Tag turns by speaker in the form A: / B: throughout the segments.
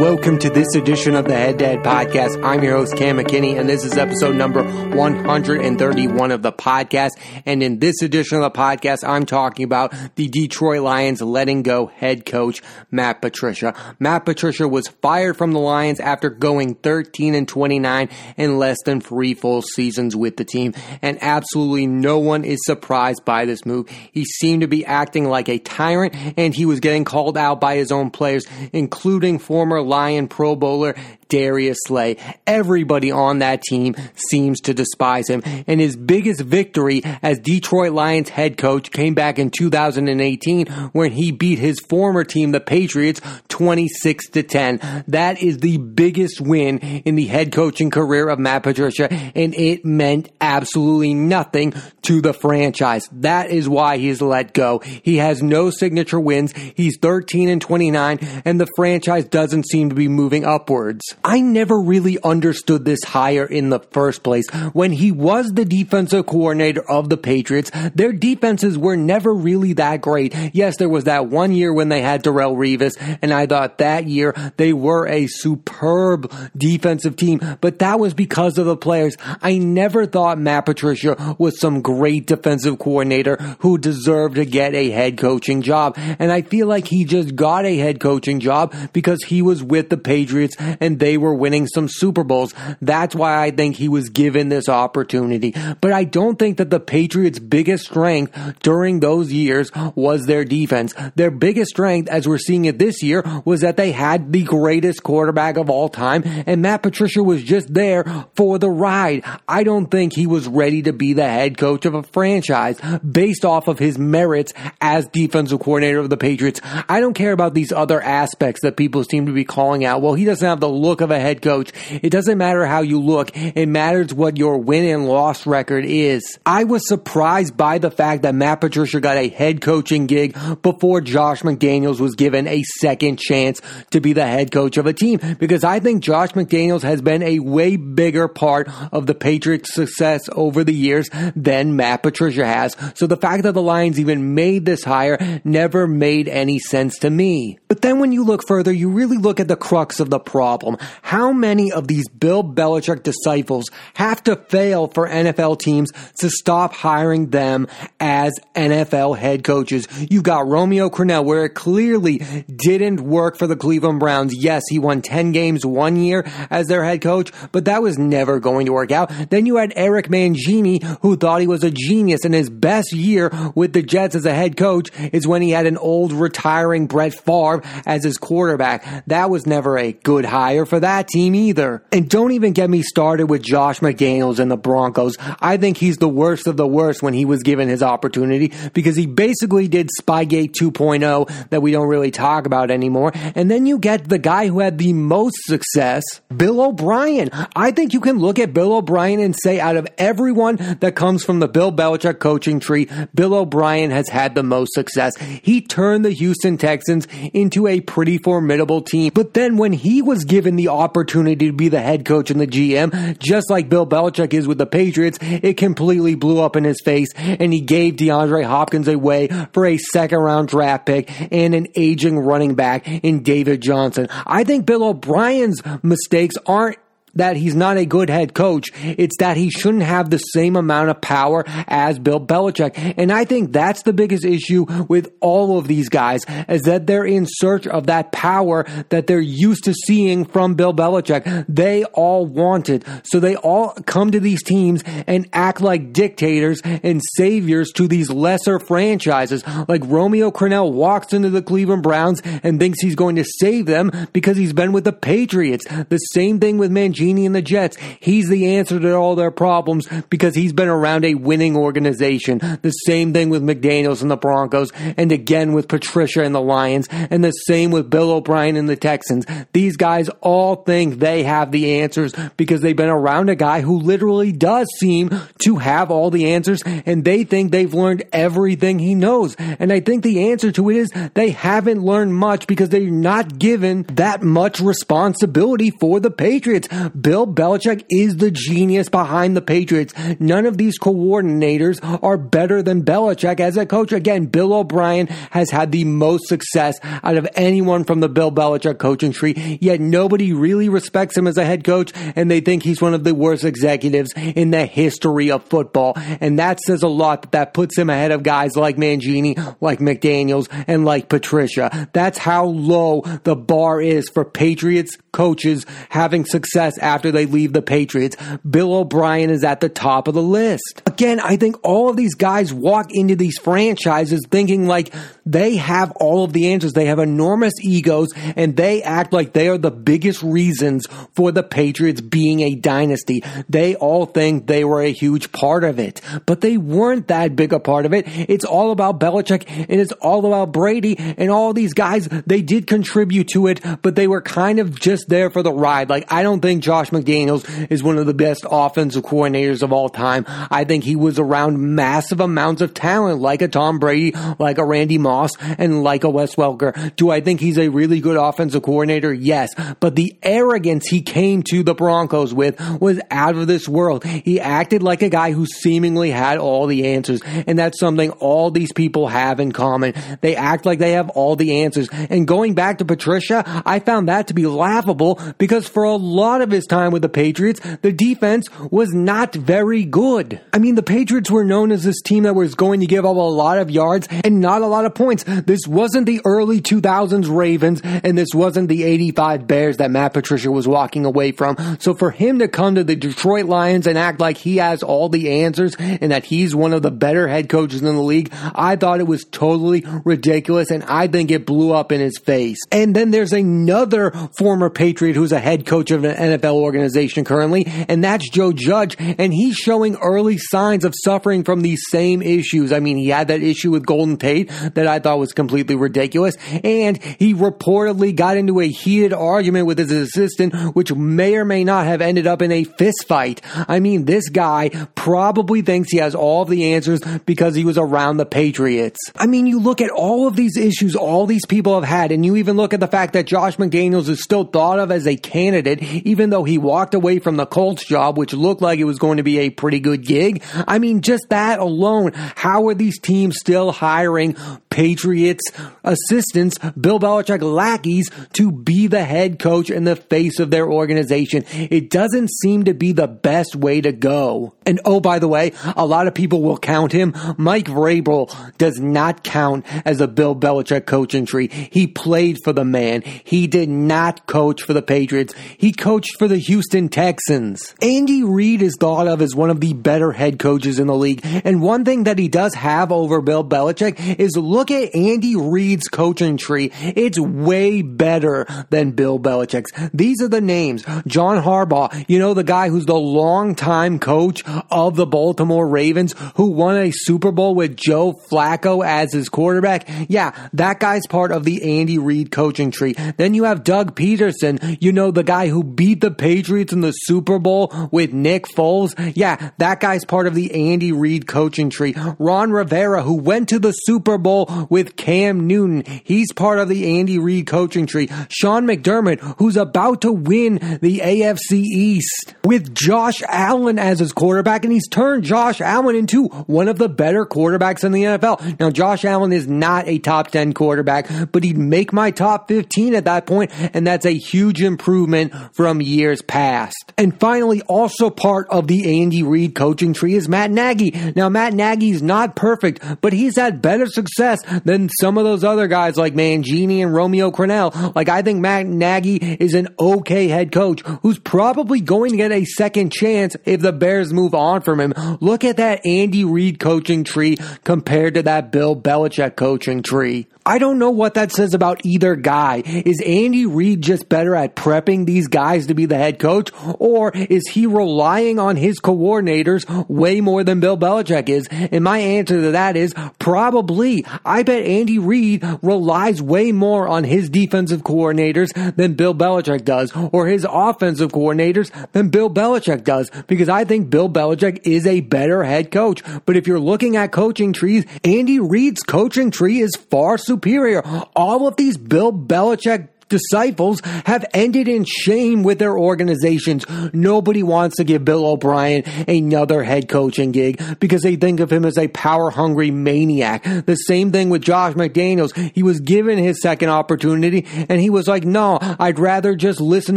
A: Welcome to this edition of the Head Dad Podcast. I'm your host, Cam McKinney, and this is episode number 131 of the podcast. And in this edition of the podcast, I'm talking about the Detroit Lions letting go head coach Matt Patricia. Matt Patricia was fired from the Lions after going 13 and 29 in less than three full seasons with the team. And absolutely no one is surprised by this move. He seemed to be acting like a tyrant, and he was getting called out by his own players, including former Lion Pro Bowler Darius Slay. Everybody on that team seems to despise him. And his biggest victory as Detroit Lions head coach came back in 2018 when he beat his former team, the Patriots, 26 to 10. That is the biggest win in the head coaching career of Matt Patricia, and it meant absolutely nothing to the franchise. That is why he's let go. He has no signature wins. He's 13 and 29, and the franchise doesn't seem to be moving upwards. I never really understood this hire in the first place. When he was the defensive coordinator of the Patriots, their defenses were never really that great. Yes, there was that one year when they had Darrelle Revis, and I thought that year they were a superb defensive team, but that was because of the players. I never thought Matt Patricia was some great defensive coordinator who deserved to get a head coaching job. And I feel like he just got a head coaching job because he was with the Patriots and they they were winning some Super Bowls. That's why I think he was given this opportunity. But I don't think that the Patriots' biggest strength during those years was their defense. Their biggest strength, as we're seeing it this year, was that they had the greatest quarterback of all time, and Matt Patricia was just there for the ride. I don't think he was ready to be the head coach of a franchise based off of his merits as defensive coordinator of the Patriots. I don't care about these other aspects that people seem to be calling out. Well, he doesn't have the look look of a head coach. It doesn't matter how you look. It matters what your win and loss record is. I was surprised by the fact that Matt Patricia got a head coaching gig before Josh McDaniels was given a second chance to be the head coach of a team because I think Josh McDaniels has been a way bigger part of the Patriots' success over the years than Matt Patricia has. So the fact that the Lions even made this hire never made any sense to me. But then when you look further, you really look at the crux of the problem. How many of these Bill Belichick disciples have to fail for NFL teams to stop hiring them as NFL head coaches? You've got Romeo Crennel, where it clearly didn't work for the Cleveland Browns. Yes, he won 10 games one year as their head coach, but that was never going to work out. Then you had Eric Mangini, who thought he was a genius, and his best year with the Jets as a head coach is when he had an old retiring Brett Favre as his quarterback. That was never a good hire for that team either. And don't even get me started with Josh McDaniels and the Broncos. I think he's the worst of the worst when he was given his opportunity because he basically did Spygate 2.0 that we don't really talk about anymore. And then you get the guy who had the most success, Bill O'Brien. I think you can look at Bill O'Brien and say out of everyone that comes from the Bill Belichick coaching tree, Bill O'Brien has had the most success. He turned the Houston Texans into a pretty formidable team. But then when he was given the opportunity to be the head coach and the GM, just like Bill Belichick is with the Patriots, it completely blew up in his face and he gave DeAndre Hopkins away for a second round draft pick and an aging running back in David Johnson. I think Bill O'Brien's mistakes aren't that he's not a good head coach. It's that he shouldn't have the same amount of power as Bill Belichick. And I think that's the biggest issue with all of these guys is that they're in search of that power that they're used to seeing from Bill Belichick. They all want it. So they all come to these teams and act like dictators and saviors to these lesser franchises. Like Romeo Crennel walks into the Cleveland Browns and thinks he's going to save them because he's been with the Patriots. The same thing with Mangini Genie and the Jets. He's the answer to all their problems because he's been around a winning organization. The same thing with McDaniels and the Broncos, and again with Patricia and the Lions, and the same with Bill O'Brien and the Texans. These guys all think they have the answers because they've been around a guy who literally does seem to have all the answers, and they think they've learned everything he knows. And I think the answer to it is they haven't learned much because they're not given that much responsibility for the Patriots. Bill Belichick is the genius behind the Patriots. None of these coordinators are better than Belichick as a coach. Again, Bill O'Brien has had the most success out of anyone from the Bill Belichick coaching tree, yet nobody really respects him as a head coach and they think he's one of the worst executives in the history of football. And that says a lot that that puts him ahead of guys like Mangini, like McDaniels, and like Patricia. That's how low the bar is for Patriots coaches having success after they leave the Patriots. Bill O'Brien is at the top of the list. Again, I think all of these guys walk into these franchises thinking like they have all of the answers. They have enormous egos and they act like they are the biggest reasons for the Patriots being a dynasty. They all think they were a huge part of it, but they weren't that big a part of it. It's all about Belichick and it's all about Brady and all these guys. They did contribute to it, but they were kind of just there for the ride. Like, I don't think Josh McDaniels is one of the best offensive coordinators of all time. I think he was around massive amounts of talent, like a Tom Brady, like a Randy Moss, and like a Wes Welker. Do I think he's a really good offensive coordinator? Yes. But the arrogance he came to the Broncos with was out of this world. He acted like a guy who seemingly had all the answers. And that's something all these people have in common. They act like they have all the answers. And going back to Patricia, I found that to be laughable because for a lot of his time with the Patriots, the defense was not very good. I mean, the Patriots were known as this team that was going to give up a lot of yards and not a lot of points. This wasn't the early 2000s Ravens and this wasn't the 85 Bears that Matt Patricia was walking away from. So for him to come to the Detroit Lions and act like he has all the answers and that he's one of the better head coaches in the league, I thought it was totally ridiculous and I think it blew up in his face. And then there's another former Patriot who's a head coach of an NFL organization currently, and that's Joe Judge, and he's showing early signs of suffering from these same issues. I mean, he had that issue with Golden Tate that I thought was completely ridiculous, and he reportedly got into a heated argument with his assistant, which may or may not have ended up in a fist fight. I mean, this guy probably thinks he has all of the answers because he was around the Patriots. I mean, you look at all of these issues all these people have had, and you even look at the fact that Josh McDaniels is still thought of as a candidate, even though he walked away from the Colts job, which looked like it was going to be a pretty good gig. I mean, just that alone, how are these teams still hiring Patriots assistants, Bill Belichick lackeys to be the head coach and the face of their organization? It doesn't seem to be the best way to go. And oh, by the way, a lot of people will count him. Mike Vrabel does not count as a Bill Belichick coaching tree. He played for the man. He did not coach for the Patriots. He coached for the Houston Texans. Andy Reid is thought of as one of the better head coaches in the league. And one thing that he does have over Bill Belichick is look at Andy Reid's coaching tree. It's way better than Bill Belichick's. These are the names. John Harbaugh, you know, the guy who's the longtime coach of the Baltimore Ravens who won a Super Bowl with Joe Flacco as his quarterback. Yeah, that guy's part of the Andy Reid coaching tree. Then you have Doug Pederson, you know, the guy who beat the Patriots in the Super Bowl with Nick Foles. Yeah, that guy's part of the Andy Reid coaching tree. Ron Rivera, who went to the Super Bowl with Cam Newton. He's part of the Andy Reid coaching tree. Sean McDermott, who's about to win the AFC East with Josh Allen as his quarterback, and he's turned Josh Allen into one of the better quarterbacks in the NFL. Now, Josh Allen is not a top 10 quarterback, but he'd make my top 15 at that point, and that's a huge improvement from years past. And finally, also part of the Andy Reid coaching tree is Matt Nagy. Now, Matt Nagy's not perfect, but he's had better success than some of those other guys like Mangini and Romeo Crennel. Like, I think Matt Nagy is an okay head coach who's probably going to get a second chance if the Bears move on from him. Look at that Andy Reid coaching tree compared to that Bill Belichick coaching tree. I don't know what that says about either guy. Is Andy Reid just better at prepping these guys to be the head coach, or is he relying on his coordinators way more than Bill Belichick is? And my answer to that is probably. I bet Andy Reid relies way more on his defensive coordinators than Bill Belichick does, or his offensive coordinators than Bill Belichick does, because I think Bill Belichick is a better head coach. But if you're looking at coaching trees, Andy Reid's coaching tree is far superior. All of these Bill Belichick disciples have ended in shame with their organizations. Nobody wants to give Bill O'Brien another head coaching gig because they think of him as a power hungry maniac. The same thing with Josh McDaniels. He was given his second opportunity and he was like, no, I'd rather just listen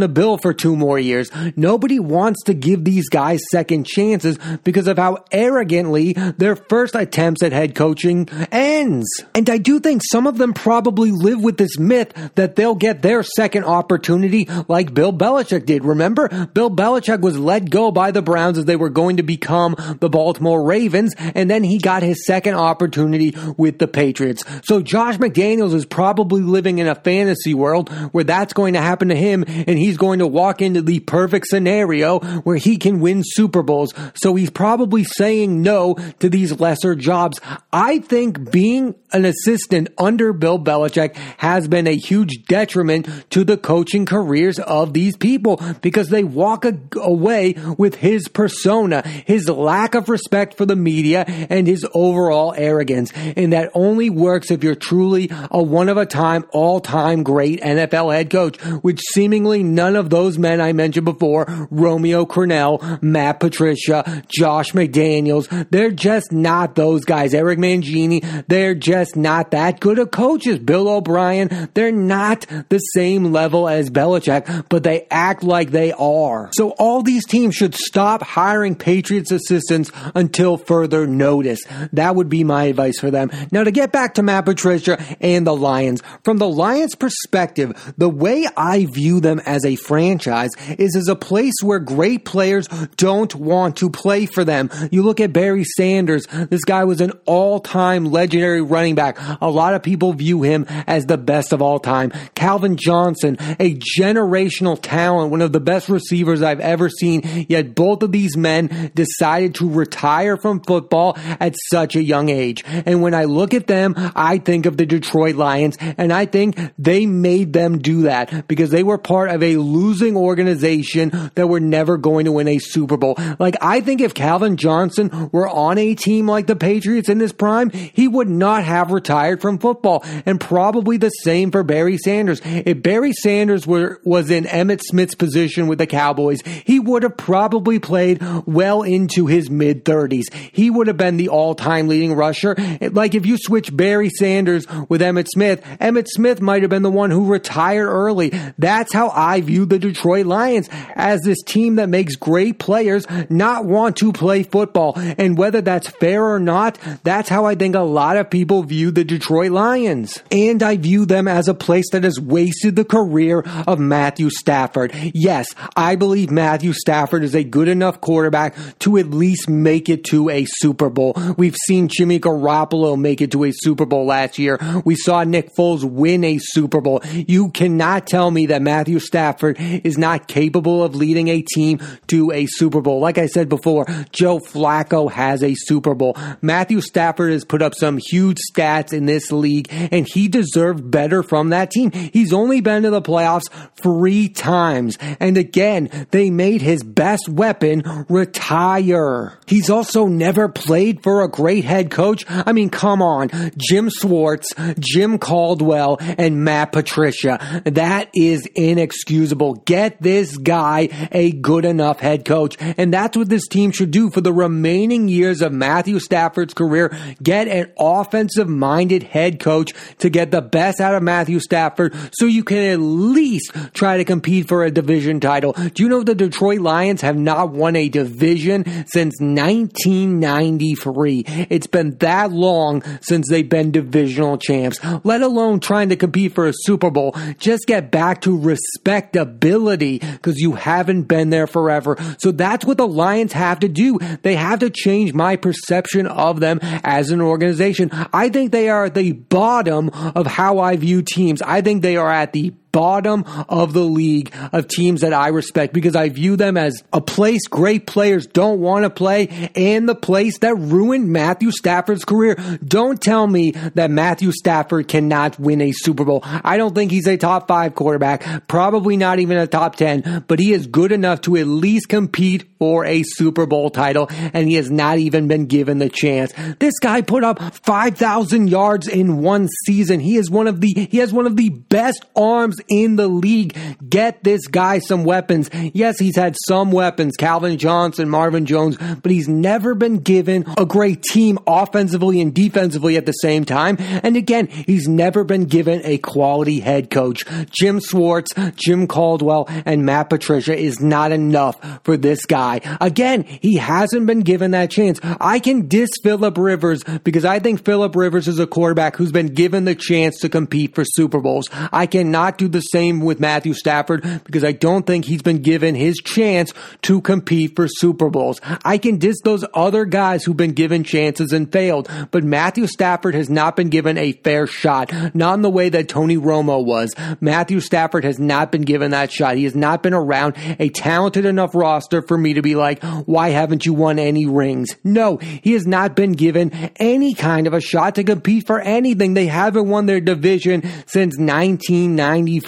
A: to Bill for two more years. Nobody wants to give these guys second chances because of how arrogantly their first attempts at head coaching ends. And I do think some of them probably live with this myth that they'll get their second opportunity like Bill Belichick did. Remember, Bill Belichick was let go by the Browns as they were going to become the Baltimore Ravens, and then he got his second opportunity with the Patriots. So Josh McDaniels is probably living in a fantasy world where that's going to happen to him, and he's going to walk into the perfect scenario where he can win Super Bowls. So he's probably saying no to these lesser jobs. I think being an assistant under Bill Belichick has been a huge detriment to the coaching careers of these people because they walk a- away with his persona, his lack of respect for the media, and his overall arrogance. And that only works if you're truly a one of a time, all time great NFL head coach, which seemingly none of those men I mentioned before, Romeo Crennel, Matt Patricia, Josh McDaniels, they're just not those guys. Eric Mangini, they're just not that good of coaches. Bill O'Brien, they're not the same level as Belichick, but they act like they are. So all these teams should stop hiring Patriots assistants until further notice. That would be my advice for them. Now to get back to Matt Patricia and the Lions, from the Lions perspective, the way I view them as a franchise is as a place where great players don't want to play for them. You look at Barry Sanders. This guy was an all-time legendary running back. A lot of people view him as the best of all time. Calvin Johnson, a generational talent, one of the best receivers I've ever seen. Yet both of these men decided to retire from football at such a young age. And when I look at them, I think of the Detroit Lions and I think they made them do that because they were part of a losing organization that were never going to win a Super Bowl. Like I think if Calvin Johnson were on a team like the Patriots in his prime, he would not have retired from football. And probably the same for Barry Sanders. If Barry Sanders were, was in Emmitt Smith's position with the Cowboys, he would have probably played well into his mid 30s. He would have been the all time leading rusher. Like if you switch Barry Sanders with Emmitt Smith, Emmitt Smith might have been the one who retired early. That's how I view the Detroit Lions as this team that makes great players not want to play football. And whether that's fair or not, that's how I think a lot of people view the Detroit Lions. And I view them as a place that has wasted the career of Matthew Stafford. Yes, I believe Matthew Stafford is a good enough quarterback to at least make it to a Super Bowl. We've seen Jimmy Garoppolo make it to a Super Bowl last year. We saw Nick Foles win a Super Bowl. You cannot tell me that Matthew Stafford is not capable of leading a team to a Super Bowl. Like I said before, Joe Flacco has a Super Bowl. Matthew Stafford has put up some huge stats in this league and he deserved better from that team. He's only been to the playoffs three times. And again, they made his best weapon retire. He's also never played for a great head coach. I mean, come on. Jim Schwartz, Jim Caldwell, and Matt Patricia. That is inexcusable. Get this guy a good enough head coach. And that's what this team should do for the remaining years of Matthew Stafford's career. Get an offensive minded head coach to get the best out of Matthew Stafford so you can at least try to compete for a division title. Do you know the Detroit Lions have not won a division since 1993? It's been that long since they've been divisional champs, let alone trying to compete for a Super Bowl. Just get back to respectability because you haven't been there forever. So that's what the Lions have to do. They have to change my perception of them as an organization. I think they are at the bottom of how I view teams. I think they are at the bottom of the league of teams that I respect because I view them as a place great players don't want to play and the place that ruined Matthew Stafford's career. Don't tell me that Matthew Stafford cannot win a Super Bowl. I don't think he's a top five quarterback, probably not even a top 10, but he is good enough to at least compete for a Super Bowl title and he has not even been given the chance. This guy put up 5,000 yards in one season. He is one of the, he has one of the best arms in the league. Get this guy some weapons. Yes, he's had some weapons, Calvin Johnson, Marvin Jones, but he's never been given a great team offensively and defensively at the same time. And again, he's never been given a quality head coach. Jim Schwartz, Jim Caldwell, and Matt Patricia is not enough for this guy. Again, he hasn't been given that chance. I can diss Philip Rivers because I think Philip Rivers is a quarterback who's been given the chance to compete for Super Bowls. I cannot do the same with Matthew Stafford because I don't think he's been given his chance to compete for Super Bowls. I can diss those other guys who've been given chances and failed, but Matthew Stafford has not been given a fair shot, not in the way that Tony Romo was. Matthew Stafford has not been given that shot. He has not been around a talented enough roster for me to be like, why haven't you won any rings? No, he has not been given any kind of a shot to compete for anything. They haven't won their division since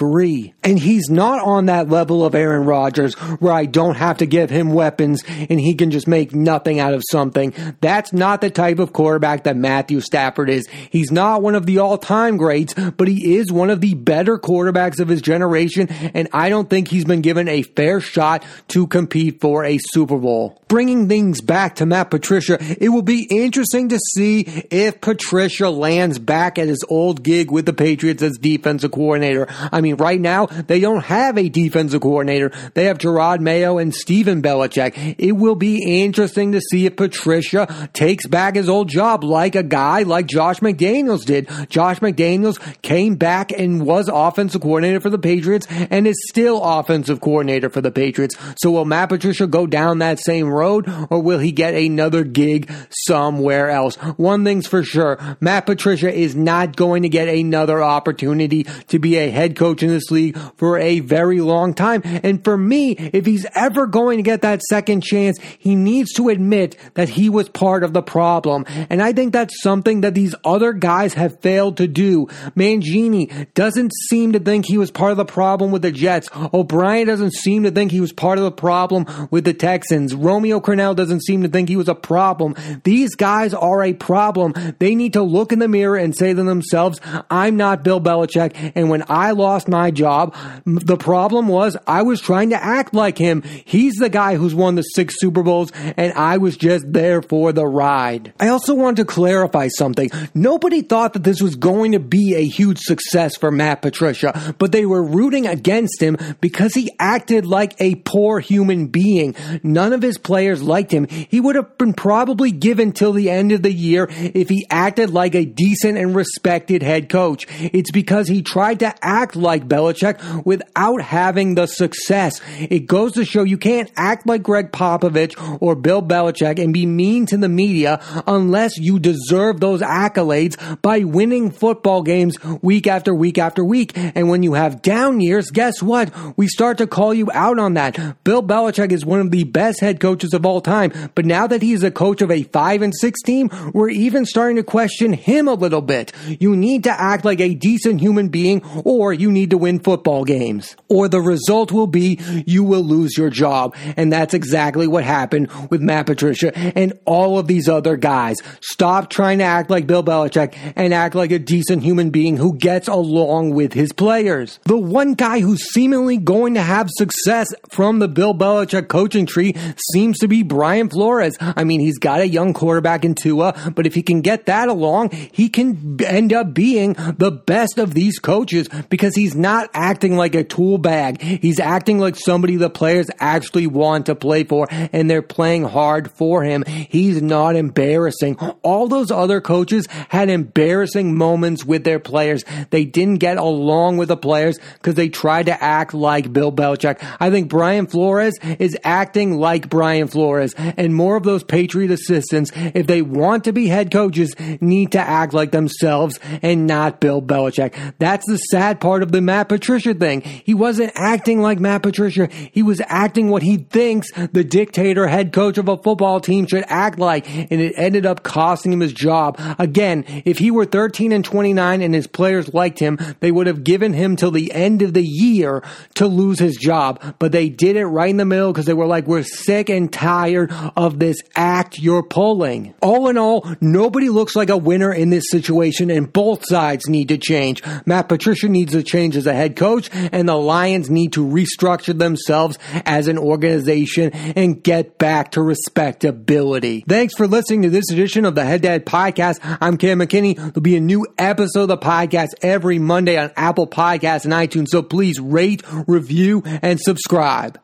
A: 1993. And he's not on that level of Aaron Rodgers where I don't have to give him weapons and he can just make nothing out of something. That's not the type of quarterback that Matthew Stafford is. He's not one of the all time greats, but he is one of the better quarterbacks of his generation. And I don't think he's been given a fair shot to compete for a Super Bowl. Bringing things back to Matt Patricia, it will be interesting to see if Patricia lands back at his old gig with the Patriots as defensive coordinator. I mean, right now, they don't have a defensive coordinator. They have Jerod Mayo and Stephen Belichick. It will be interesting to see if Patricia takes back his old job like a guy like Josh McDaniels did. Josh McDaniels came back and was offensive coordinator for the Patriots and is still offensive coordinator for the Patriots. So will Matt Patricia go down that same road or will he get another gig somewhere else? One thing's for sure. Matt Patricia is not going to get another opportunity to be a head coach in this league for a very long time. And for me, if he's ever going to get that second chance, he needs to admit that he was part of the problem. And I think that's something that these other guys have failed to do. Mangini doesn't seem to think he was part of the problem with the Jets. O'Brien doesn't seem to think he was part of the problem with the Texans. Romeo Crennel doesn't seem to think he was a problem. These guys are a problem. They need to look in the mirror and say to themselves, I'm not Bill Belichick. And when I lost my job, the problem was I was trying to act like him. He's the guy who's won the six Super Bowls and I was just there for the ride. I also want to clarify something. Nobody thought that this was going to be a huge success for Matt Patricia, but they were rooting against him because he acted like a poor human being. None of his players liked him. He would have been probably given till the end of the year if he acted like a decent and respected head coach. It's because he tried to act like Belichick without having the success. It goes to show you can't act like Gregg Popovich or Bill Belichick and be mean to the media unless you deserve those accolades by winning football games week after week after week. And when you have down years, guess what? We start to call you out on that. Bill Belichick is one of the best head coaches of all time, but now that he's a coach of a 5 and 6 team, we're even starting to question him a little bit. You need to act like a decent human being or you need to win football games. Or the result will be you will lose your job. And that's exactly what happened with Matt Patricia and all of these other guys. Stop trying to act like Bill Belichick and act like a decent human being who gets along with his players. The one guy who's seemingly going to have success from the Bill Belichick coaching tree seems to be Brian Flores. I mean, he's got a young quarterback in Tua, but if he can get that along, he can end up being the best of these coaches because he's not acting like a tool bag. He's acting like somebody the players actually want to play for and they're playing hard for him. He's not embarrassing. All those other coaches had embarrassing moments with their players. They didn't get along with the players because they tried to act like Bill Belichick. I think Brian Flores is acting like Brian Flores and more of those Patriot assistants, if they want to be head coaches, need to act like themselves and not Bill Belichick. That's the sad part of the Matt Patricia thing. He wasn't acting like Matt Patricia. He was acting what he thinks the dictator head coach of a football team should act like, and it ended up costing him his job. Again, if he were 13 and 29 and his players liked him, they would have given him till the end of the year to lose his job. But they did it right in the middle because they were like, we're sick and tired of this act you're pulling. All in all, nobody looks like a winner in this situation and both sides need to change. Matt Patricia needs to change as a head coach, and the Lions need to restructure themselves as an organization and get back to respectability. Thanks for listening to this edition of the Head Dad Podcast. I'm Cam McKinney. There'll be a new episode of the podcast every Monday on Apple Podcasts and iTunes, so please rate, review, and subscribe.